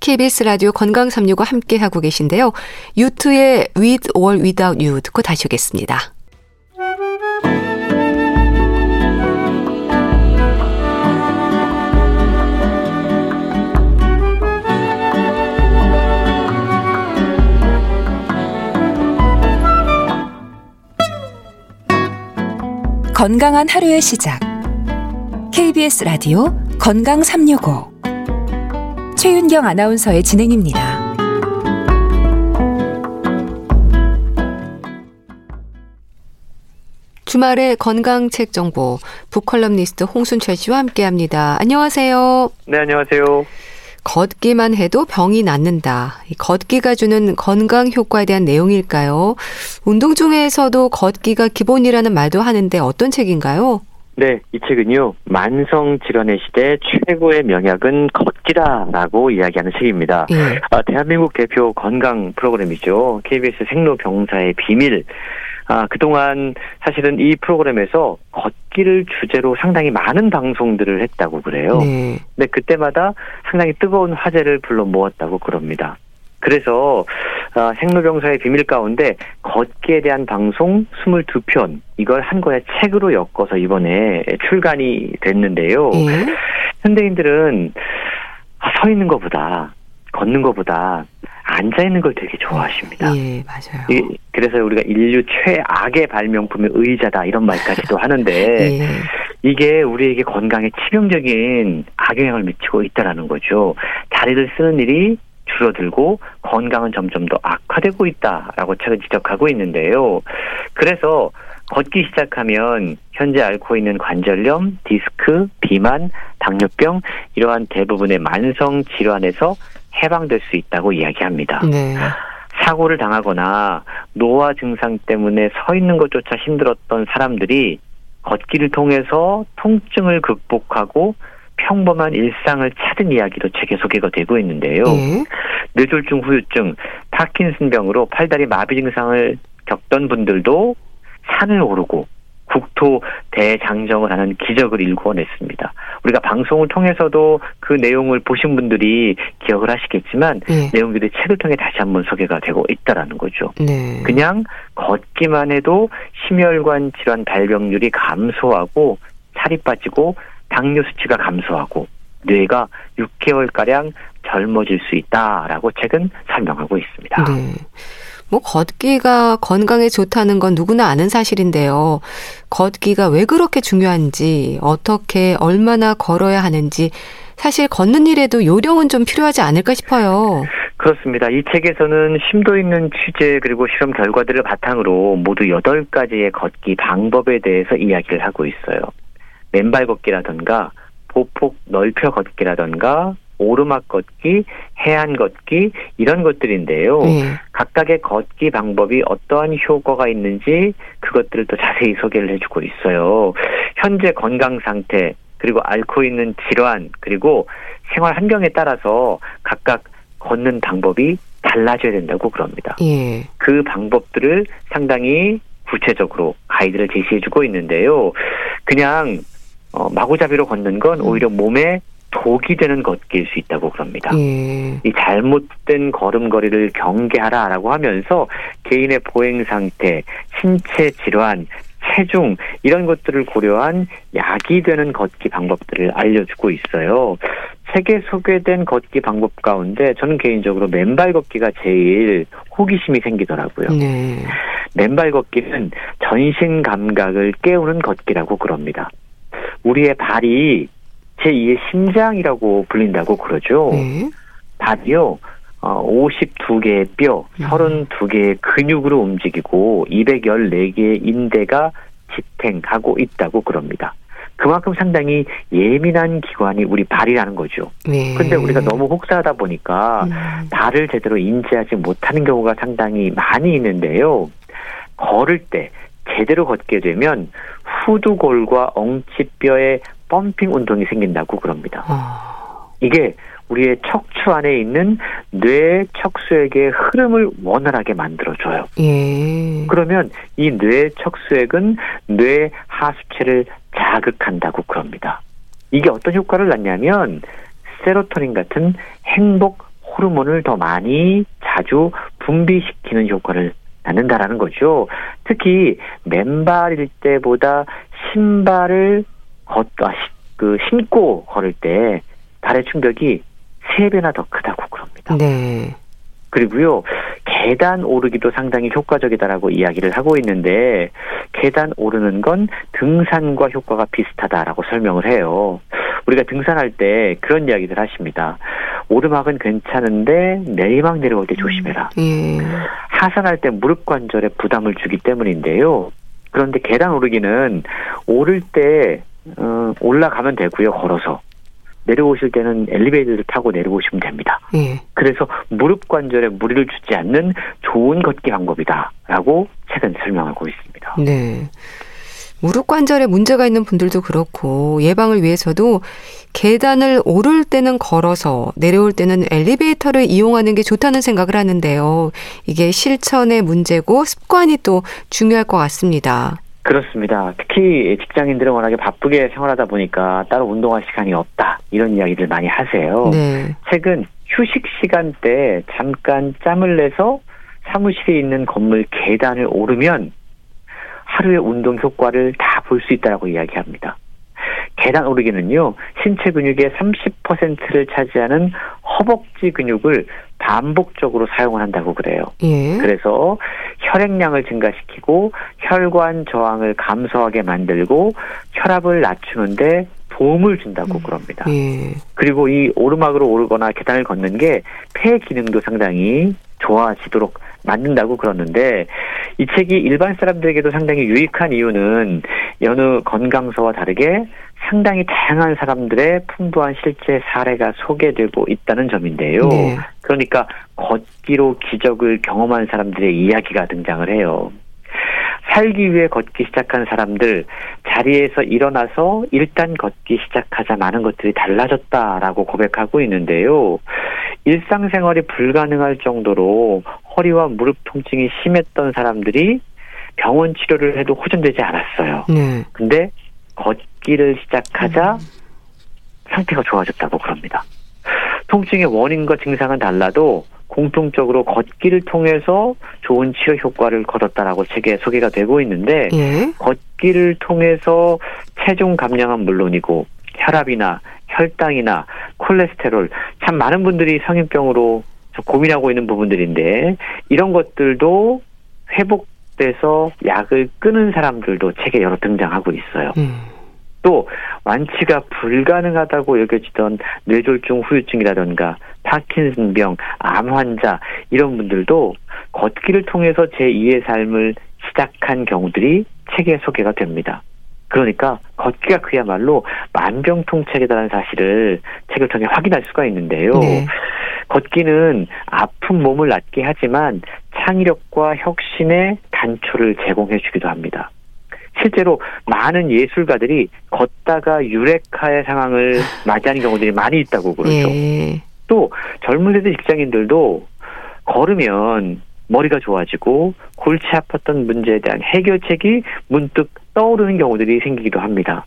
KBS 라디오 건강 365 함께 하고 계신데요. 유투의 With or Without You 듣고 다시 오겠습니다. 건강한 하루의 시작. KBS 라디오 건강 365 최윤경 아나운서의 진행입니다. 주말에 건강책 정보 북컬럼니스트 홍순철 씨와 함께합니다. 안녕하세요. 네, 안녕하세요. 걷기만 해도 병이 낫는다. 걷기가 주는 건강 효과에 대한 내용일까요? 운동 중에서도 걷기가 기본이라는 말도 하는데 어떤 책인가요? 네, 이 책은요, 만성 질환의 시대 최고의 명약은 걷 기다라고 이야기하는 책입니다. 예. 아, 대한민국 대표 건강 프로그램이죠. KBS 생로병사의 비밀. 아, 그동안 사실은 이 프로그램에서 걷기를 주제로 상당히 많은 방송들을 했다고 그래요. 네. 근데 그때마다 상당히 뜨거운 화제를 불러 모았다고 그럽니다. 그래서 어, 생로병사의 비밀 가운데 걷기에 대한 방송 22편 이걸 한 권의 책으로 엮어서 이번에 출간이 됐는데요. 예? 현대인들은 서 있는 것보다 걷는 것보다 앉아 있는 걸 되게 좋아하십니다. 예, 맞아요. 이, 그래서 우리가 인류 최악의 발명품이 의자다 이런 말까지도 하는데 예. 이게 우리에게 건강에 치명적인 악영향을 미치고 있다라는 거죠. 다리를 쓰는 일이 줄어들고 건강은 점점 더 악화되고 있다라고 책은 지적하고 있는데요. 그래서 걷기 시작하면 현재 앓고 있는 관절염, 디스크, 비만, 당뇨병 이러한 대부분의 만성 질환에서 해방될 수 있다고 이야기합니다. 네. 사고를 당하거나 노화 증상 때문에 서 있는 것조차 힘들었던 사람들이 걷기를 통해서 통증을 극복하고 평범한 일상을 찾은 이야기로 책에 소개가 되고 있는데요. 예. 뇌졸중 후유증, 파킨슨병으로 팔다리 마비 증상을 겪던 분들도 산을 오르고 국토 대장정을 하는 기적을 일궈냈습니다. 우리가 방송을 통해서도 그 내용을 보신 분들이 기억을 하시겠지만 네. 내용들이 책을 통해 다시 한번 소개가 되고 있다라는 거죠. 네. 그냥 걷기만 해도 심혈관 질환 발병률이 감소하고 살이 빠지고 당뇨 수치가 감소하고 뇌가 6개월 가량 젊어질 수 있다라고 책은 설명하고 있습니다. 네. 뭐 걷기가 건강에 좋다는 건 누구나 아는 사실인데요. 걷기가 왜 그렇게 중요한지, 어떻게 얼마나 걸어야 하는지 사실 걷는 일에도 요령은 좀 필요하지 않을까 싶어요. 그렇습니다. 이 책에서는 심도 있는 취재 그리고 실험 결과들을 바탕으로 모두 8가지의 걷기 방법에 대해서 이야기를 하고 있어요. 맨발 걷기라던가 보폭 넓혀 걷기라던가 오르막 걷기, 해안 걷기 이런 것들인데요. 네. 각각의 걷기 방법이 어떠한 효과가 있는지 그것들을 또 자세히 소개를 해주고 있어요. 현재 건강 상태 그리고 앓고 있는 질환 그리고 생활 환경에 따라서 각각 걷는 방법이 달라져야 된다고 그럽니다. 예. 그 방법들을 상당히 구체적으로 가이드를 제시해주고 있는데요. 그냥 어, 마구잡이로 걷는 건 음. 오히려 몸에 독이 되는 걷기일 수 있다고 그럽니다. 예. 이 잘못된 걸음걸이를 경계하라라고 하면서 개인의 보행 상태, 신체 질환, 체중 이런 것들을 고려한 약이 되는 걷기 방법들을 알려주고 있어요. 책에 소개된 걷기 방법 가운데 저는 개인적으로 맨발 걷기가 제일 호기심이 생기더라고요. 네. 맨발 걷기는 전신 감각을 깨우는 걷기라고 그럽니다. 우리의 발이 제2의 심장이라고 불린다고 그러죠. 네. 발이요. 어, 52개의 뼈, 음. 32개의 근육으로 움직이고 214개의 인대가 지탱하고 있다고 그럽니다. 그만큼 상당히 예민한 기관이 우리 발이라는 거죠. 네. 근데 우리가 너무 혹사하다 보니까 음. 발을 제대로 인지하지 못하는 경우가 상당히 많이 있는데요. 걸을 때 제대로 걷게 되면 후두골과 엉치뼈에 펌핑 운동이 생긴다고 그럽니다. 아. 이게 우리의 척추 안에 있는 뇌 척수액의 흐름을 원활하게 만들어줘요. 예. 그러면 이 뇌 척수액은 뇌 하수체를 자극한다고 그럽니다. 이게 어떤 효과를 낳냐면 세로토닌 같은 행복 호르몬을 더 많이 자주 분비시키는 효과를 낳는다라는 거죠. 특히 맨발일 때보다 신발을 걷, 아, 그 신고 걸을 때 발의 충격이 세 배나 더 크다고 그럽니다. 네. 그리고요 계단 오르기도 상당히 효과적이다라고 이야기를 하고 있는데 계단 오르는 건 등산과 효과가 비슷하다라고 설명을 해요. 우리가 등산할 때 그런 이야기들 하십니다. 오르막은 괜찮은데 내리막 내려올 때 조심해라. 음. 하산할 때 무릎 관절에 부담을 주기 때문인데요. 그런데 계단 오르기는 오를 때 어, 올라가면 되고요. 걸어서. 내려오실 때는 엘리베이터를 타고 내려오시면 됩니다. 예. 그래서 무릎 관절에 무리를 주지 않는 좋은 걷기 방법이다라고 책은 설명하고 있습니다. 네. 무릎 관절에 문제가 있는 분들도 그렇고 예방을 위해서도 계단을 오를 때는 걸어서 내려올 때는 엘리베이터를 이용하는 게 좋다는 생각을 하는데요. 이게 실천의 문제고 습관이 또 중요할 것 같습니다. 그렇습니다. 특히 직장인들은 워낙에 바쁘게 생활하다 보니까 따로 운동할 시간이 없다. 이런 이야기를 많이 하세요. 네. 최근 휴식 시간 때 잠깐 짬을 내서 사무실에 있는 건물 계단을 오르면 하루의 운동 효과를 다 볼 수 있다라고 이야기합니다. 계단 오르기는요, 신체 근육의 30%를 차지하는 허벅지 근육을 반복적으로 사용을 한다고 그래요. 예. 그래서 혈액량을 증가시키고 혈관 저항을 감소하게 만들고 혈압을 낮추는데 도움을 준다고 음. 그럽니다. 예. 그리고 이 오르막으로 오르거나 계단을 걷는 게 폐 기능도 상당히 좋아지도록 만든다고 그러는데 이 책이 일반 사람들에게도 상당히 유익한 이유는 여느 건강서와 다르게 상당히 다양한 사람들의 풍부한 실제 사례가 소개되고 있다는 점인데요. 네. 그러니까 걷기로 기적을 경험한 사람들의 이야기가 등장을 해요. 살기 위해 걷기 시작한 사람들 자리에서 일어나서 일단 걷기 시작하자 많은 것들이 달라졌다라고 고백하고 있는데요. 일상생활이 불가능할 정도로 허리와 무릎 통증이 심했던 사람들이 병원 치료를 해도 호전되지 않았어요. 네. 근데 걷기를 시작하자 음. 상태가 좋아졌다고 그럽니다. 통증의 원인과 증상은 달라도 공통적으로 걷기를 통해서 좋은 치료 효과를 거뒀다라고 책에 소개가 되고 있는데 예? 걷기를 통해서 체중 감량은 물론이고 혈압이나 혈당이나 콜레스테롤 참 많은 분들이 성인병으로 고민하고 있는 부분들인데 이런 것들도 회복돼서 약을 끊은 사람들도 책에 여러 등장하고 있어요. 음. 또 완치가 불가능하다고 여겨지던 뇌졸중 후유증이라던가 파킨슨병, 암 환자 이런 분들도 걷기를 통해서 제2의 삶을 시작한 경우들이 책에 소개가 됩니다. 그러니까 걷기가 그야말로 만병통책이라는 사실을 책을 통해 확인할 수가 있는데요. 네. 걷기는 아픈 몸을 낫게 하지만 창의력과 혁신의 단초를 제공해 주기도 합니다. 실제로 많은 예술가들이 걷다가 유레카의 상황을 맞이하는 경우들이 많이 있다고 그러죠. 예. 또 젊은 세대 직장인들도 걸으면 머리가 좋아지고 골치 아팠던 문제에 대한 해결책이 문득 떠오르는 경우들이 생기기도 합니다.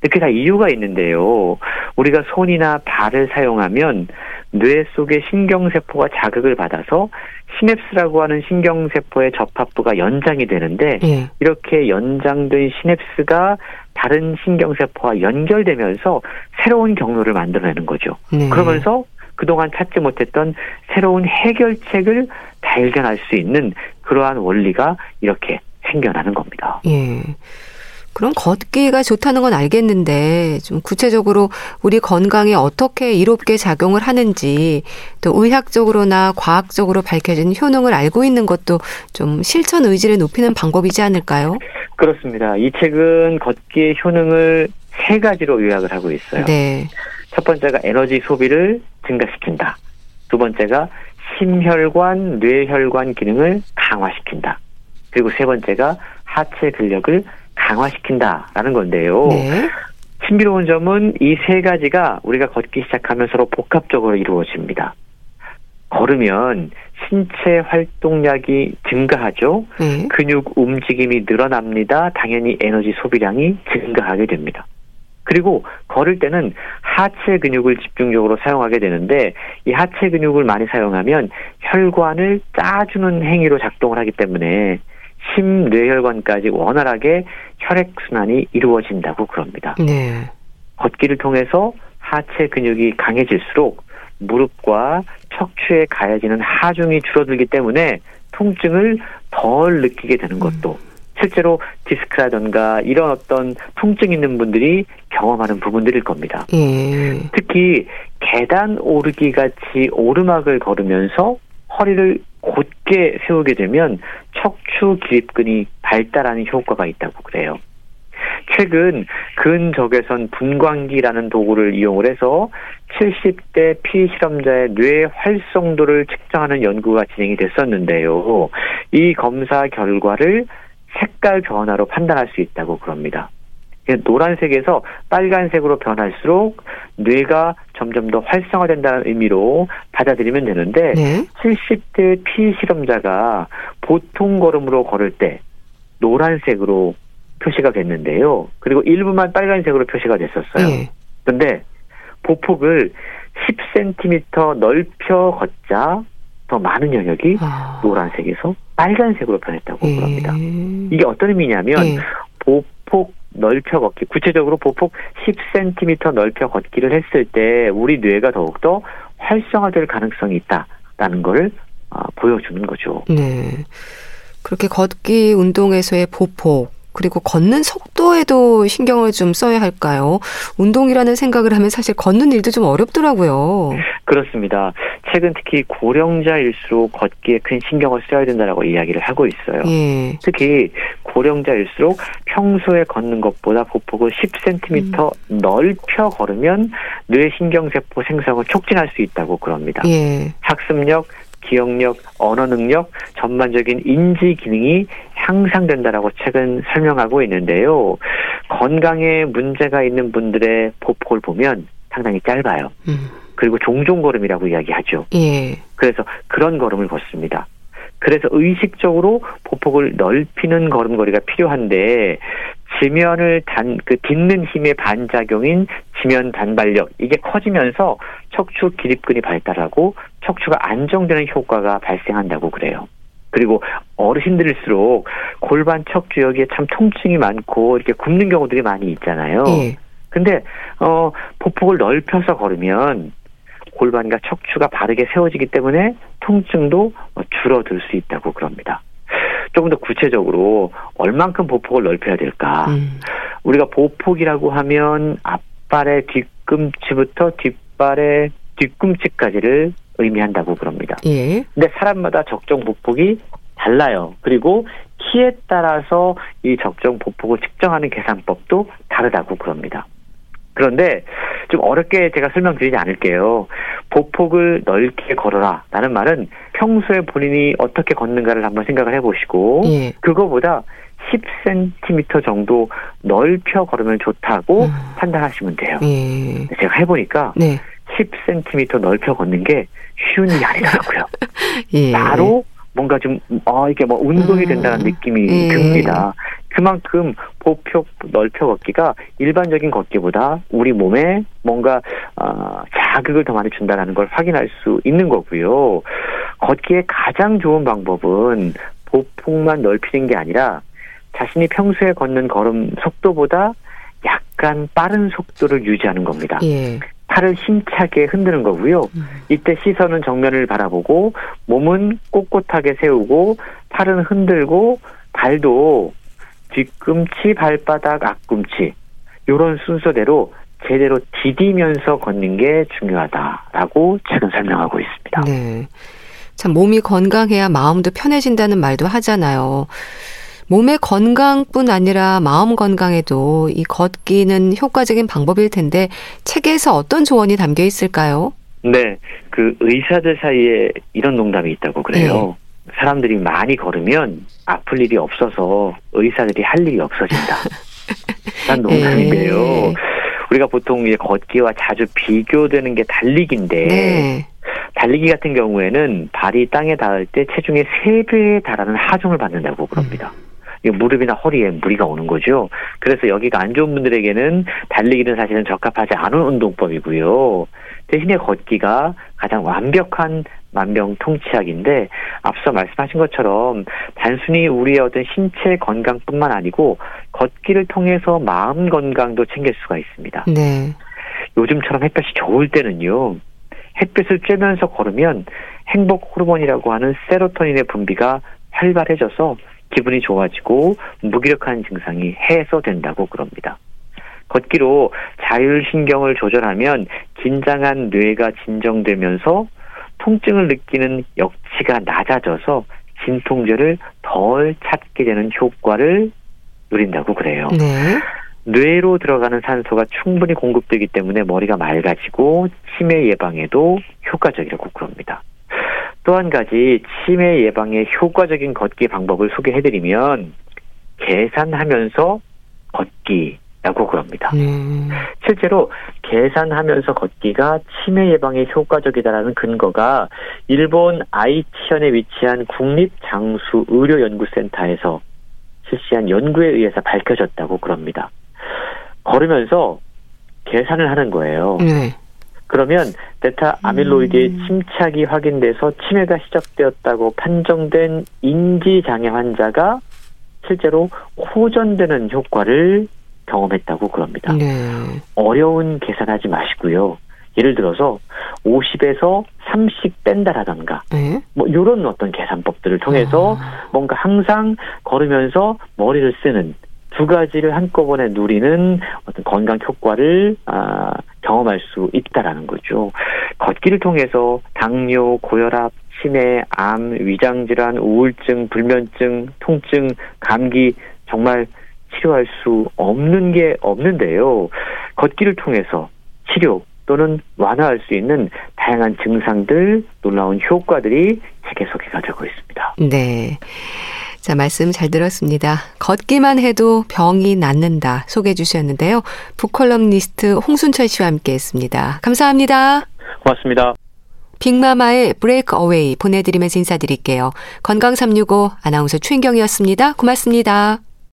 그게 다 이유가 있는데요. 우리가 손이나 발을 사용하면 뇌 속의 신경세포가 자극을 받아서 시냅스라고 하는 신경세포의 접합부가 연장이 되는데 예. 이렇게 연장된 시냅스가 다른 신경세포와 연결되면서 새로운 경로를 만들어내는 거죠. 네. 그러면서 그동안 찾지 못했던 새로운 해결책을 발견할 수 있는 그러한 원리가 이렇게 생겨나는 겁니다. 예. 그럼 걷기가 좋다는 건 알겠는데 좀 구체적으로 우리 건강에 어떻게 이롭게 작용을 하는지 또 의학적으로나 과학적으로 밝혀진 효능을 알고 있는 것도 좀 실천 의지를 높이는 방법이지 않을까요? 그렇습니다. 이 책은 걷기의 효능을 세 가지로 요약을 하고 있어요. 네. 첫 번째가 에너지 소비를 증가시킨다. 두 번째가 심혈관, 뇌혈관 기능을 강화시킨다. 그리고 세 번째가 하체 근력을 강화시킨다라는 건데요. 네. 신비로운 점은 이 세 가지가 우리가 걷기 시작하면 서로 복합적으로 이루어집니다. 걸으면 신체 활동량이 증가하죠. 네. 근육 움직임이 늘어납니다. 당연히 에너지 소비량이 증가하게 됩니다. 그리고 걸을 때는 하체 근육을 집중적으로 사용하게 되는데 이 하체 근육을 많이 사용하면 혈관을 짜주는 행위로 작동을 하기 때문에 심뇌혈관까지 원활하게 혈액 순환이 이루어진다고 그럽니다. 네. 걷기를 통해서 하체 근육이 강해질수록 무릎과 척추에 가해지는 하중이 줄어들기 때문에 통증을 덜 느끼게 되는 것도 음. 실제로 디스크라던가 이런 어떤 통증 있는 분들이 경험하는 부분들일 겁니다. 예. 특히 계단 오르기 같이 오르막을 걸으면서 허리를 곧게 세우게 되면 척추 기립근이 발달하는 효과가 있다고 그래요. 최근 근적외선 분광기라는 도구를 이용을 해서 70대 피 실험자의 뇌 활성도를 측정하는 연구가 진행이 됐었는데요. 이 검사 결과를 색깔 변화로 판단할 수 있다고 그럽니다. 노란색에서 빨간색으로 변할수록 뇌가 점점 더 활성화된다는 의미로 받아들이면 되는데 네. 70대 피실험자가 보통 걸음으로 걸을 때 노란색으로 표시가 됐는데요. 그리고 일부만 빨간색으로 표시가 됐었어요. 네. 그런데 보폭을 10cm 넓혀 걷자 더 많은 영역이 아. 노란색에서 빨간색으로 변했다고 예. 합니다. 이게 어떤 의미냐면 예. 보폭 넓혀 걷기, 구체적으로 보폭 10cm 넓혀 걷기를 했을 때 우리 뇌가 더욱더 활성화될 가능성이 있다라는 걸 어, 보여주는 거죠. 네. 그렇게 걷기 운동에서의 보폭, 그리고 걷는 속도에도 신경을 좀 써야 할까요? 운동이라는 생각을 하면 사실 걷는 일도 좀 어렵더라고요. 그렇습니다. 최근 특히 고령자일수록 걷기에 큰 신경을 써야 된다라고 이야기를 하고 있어요. 예. 특히 고령자일수록 평소에 걷는 것보다 보폭을 10cm 음. 넓혀 걸으면 뇌 신경세포 생성을 촉진할 수 있다고 그럽니다. 예. 학습력, 기억력, 언어 능력, 전반적인 인지 기능이 향상된다라고 책은 설명하고 있는데요. 건강에 문제가 있는 분들의 보폭을 보면 상당히 짧아요. 음. 그리고 종종 걸음이라고 이야기하죠. 예. 그래서 그런 걸음을 걷습니다. 그래서 의식적으로 보폭을 넓히는 걸음걸이가 필요한데 지면을 단, 그 딛는 힘의 반작용인 지면 단발력, 이게 커지면서 척추 기립근이 발달하고 척추가 안정되는 효과가 발생한다고 그래요. 그리고 어르신들일수록 골반 척추역에 참 통증이 많고 이렇게 굽는 경우들이 많이 있잖아요. 예. 근데 어 보폭을 넓혀서 걸으면 골반과 척추가 바르게 세워지기 때문에 통증도 줄어들 수 있다고 그럽니다. 조금 더 구체적으로 얼만큼 보폭을 넓혀야 될까? 음. 우리가 보폭이라고 하면 앞발의 뒤꿈치부터 뒷발의 뒤꿈치까지를 의미한다고 그럽니다. 예. 근데 사람마다 적정 보폭이 달라요. 그리고 키에 따라서 이 적정 보폭을 측정하는 계산법도 다르다고 그럽니다. 그런데 좀 어렵게 제가 설명드리지 않을게요. 보폭을 넓게 걸어라. 라는 말은 평소에 본인이 어떻게 걷는가를 한번 생각을 해보시고, 예. 그거보다 10cm 정도 넓혀 걸으면 좋다고 음. 판단하시면 돼요. 예. 제가 해보니까 네. 10cm 넓혀 걷는 게 쉬운 일이 아니더라고요. 예. 바로 뭔가 좀, 어, 이게 뭐 운동이 된다는 음. 느낌이 예. 듭니다. 그만큼 보폭 넓혀 걷기가 일반적인 걷기보다 우리 몸에 뭔가 어, 자극을 더 많이 준다는 걸 확인할 수 있는 거고요. 걷기의 가장 좋은 방법은 보폭만 넓히는 게 아니라 자신이 평소에 걷는 걸음 속도보다 약간 빠른 속도를 유지하는 겁니다. 예. 팔을 힘차게 흔드는 거고요. 음. 이때 시선은 정면을 바라보고 몸은 꼿꼿하게 세우고 팔은 흔들고 발도 뒤꿈치, 발바닥, 앞꿈치 이런 순서대로 제대로 디디면서 걷는 게 중요하다라고 최근 설명하고 있습니다. 네. 참 몸이 건강해야 마음도 편해진다는 말도 하잖아요. 몸의 건강뿐 아니라 마음 건강에도 이 걷기는 효과적인 방법일 텐데 책에서 어떤 조언이 담겨 있을까요? 네, 그 의사들 사이에 이런 농담이 있다고 그래요. 네. 사람들이 많이 걸으면 아플 일이 없어서 의사들이 할 일이 없어진다. 난 농담인데요. 네. 우리가 보통 이제 걷기와 자주 비교되는 게 달리기인데 네. 달리기 같은 경우에는 발이 땅에 닿을 때 체중의 3배에 달하는 하중을 받는다고 그럽니다. 음. 무릎이나 허리에 무리가 오는 거죠. 그래서 여기가 안 좋은 분들에게는 달리기는 사실은 적합하지 않은 운동법이고요. 대신에 걷기가 가장 완벽한 만병통치약인데 앞서 말씀하신 것처럼 단순히 우리의 어떤 신체 건강뿐만 아니고 걷기를 통해서 마음 건강도 챙길 수가 있습니다. 네. 요즘처럼 햇볕이 좋을 때는요. 햇빛을 쬐면서 걸으면 행복 호르몬이라고 하는 세로토닌의 분비가 활발해져서 기분이 좋아지고 무기력한 증상이 해소된다고 그럽니다. 걷기로 자율신경을 조절하면 긴장한 뇌가 진정되면서 통증을 느끼는 역치가 낮아져서 진통제를 덜 찾게 되는 효과를 누린다고 그래요. 네. 뇌로 들어가는 산소가 충분히 공급되기 때문에 머리가 맑아지고 치매 예방에도 효과적이라고 그럽니다. 또 한 가지 치매 예방에 효과적인 걷기 방법을 소개해드리면 계산하면서 걷기 라고 그럽니다. 음. 실제로 계산하면서 걷기가 치매 예방에 효과적이다라는 근거가 일본 아이치현에 위치한 국립장수의료연구센터에서 실시한 연구에 의해서 밝혀졌다고 그럽니다. 걸으면서 계산을 하는 거예요. 네. 그러면 베타 아밀로이드의 음. 침착이 확인돼서 치매가 시작되었다고 판정된 인지 장애 환자가 실제로 호전되는 효과를 경험했다고 그럽니다. 네. 어려운 계산하지 마시고요. 예를 들어서 50에서 30 뺀다라던가 네? 뭐 이런 어떤 계산법들을 통해서 아. 뭔가 항상 걸으면서 머리를 쓰는 두 가지를 한꺼번에 누리는 어떤 건강 효과를 아, 경험할 수 있다라는 거죠. 걷기를 통해서 당뇨, 고혈압, 치매, 암, 위장 질환, 우울증, 불면증, 통증, 감기 정말 치료할 수 없는 게 없는데요. 걷기를 통해서 치료 또는 완화할 수 있는 다양한 증상들, 놀라운 효과들이 책에 소개가 되고 있습니다. 네. 자, 말씀 잘 들었습니다. 걷기만 해도 병이 낫는다 소개해 주셨는데요. 북컬럼니스트 홍순철 씨와 함께 했습니다. 감사합니다. 고맙습니다. 빅마마의 브레이크 어웨이 보내드리면서 인사드릴게요. 건강365 아나운서 최인경이었습니다. 고맙습니다.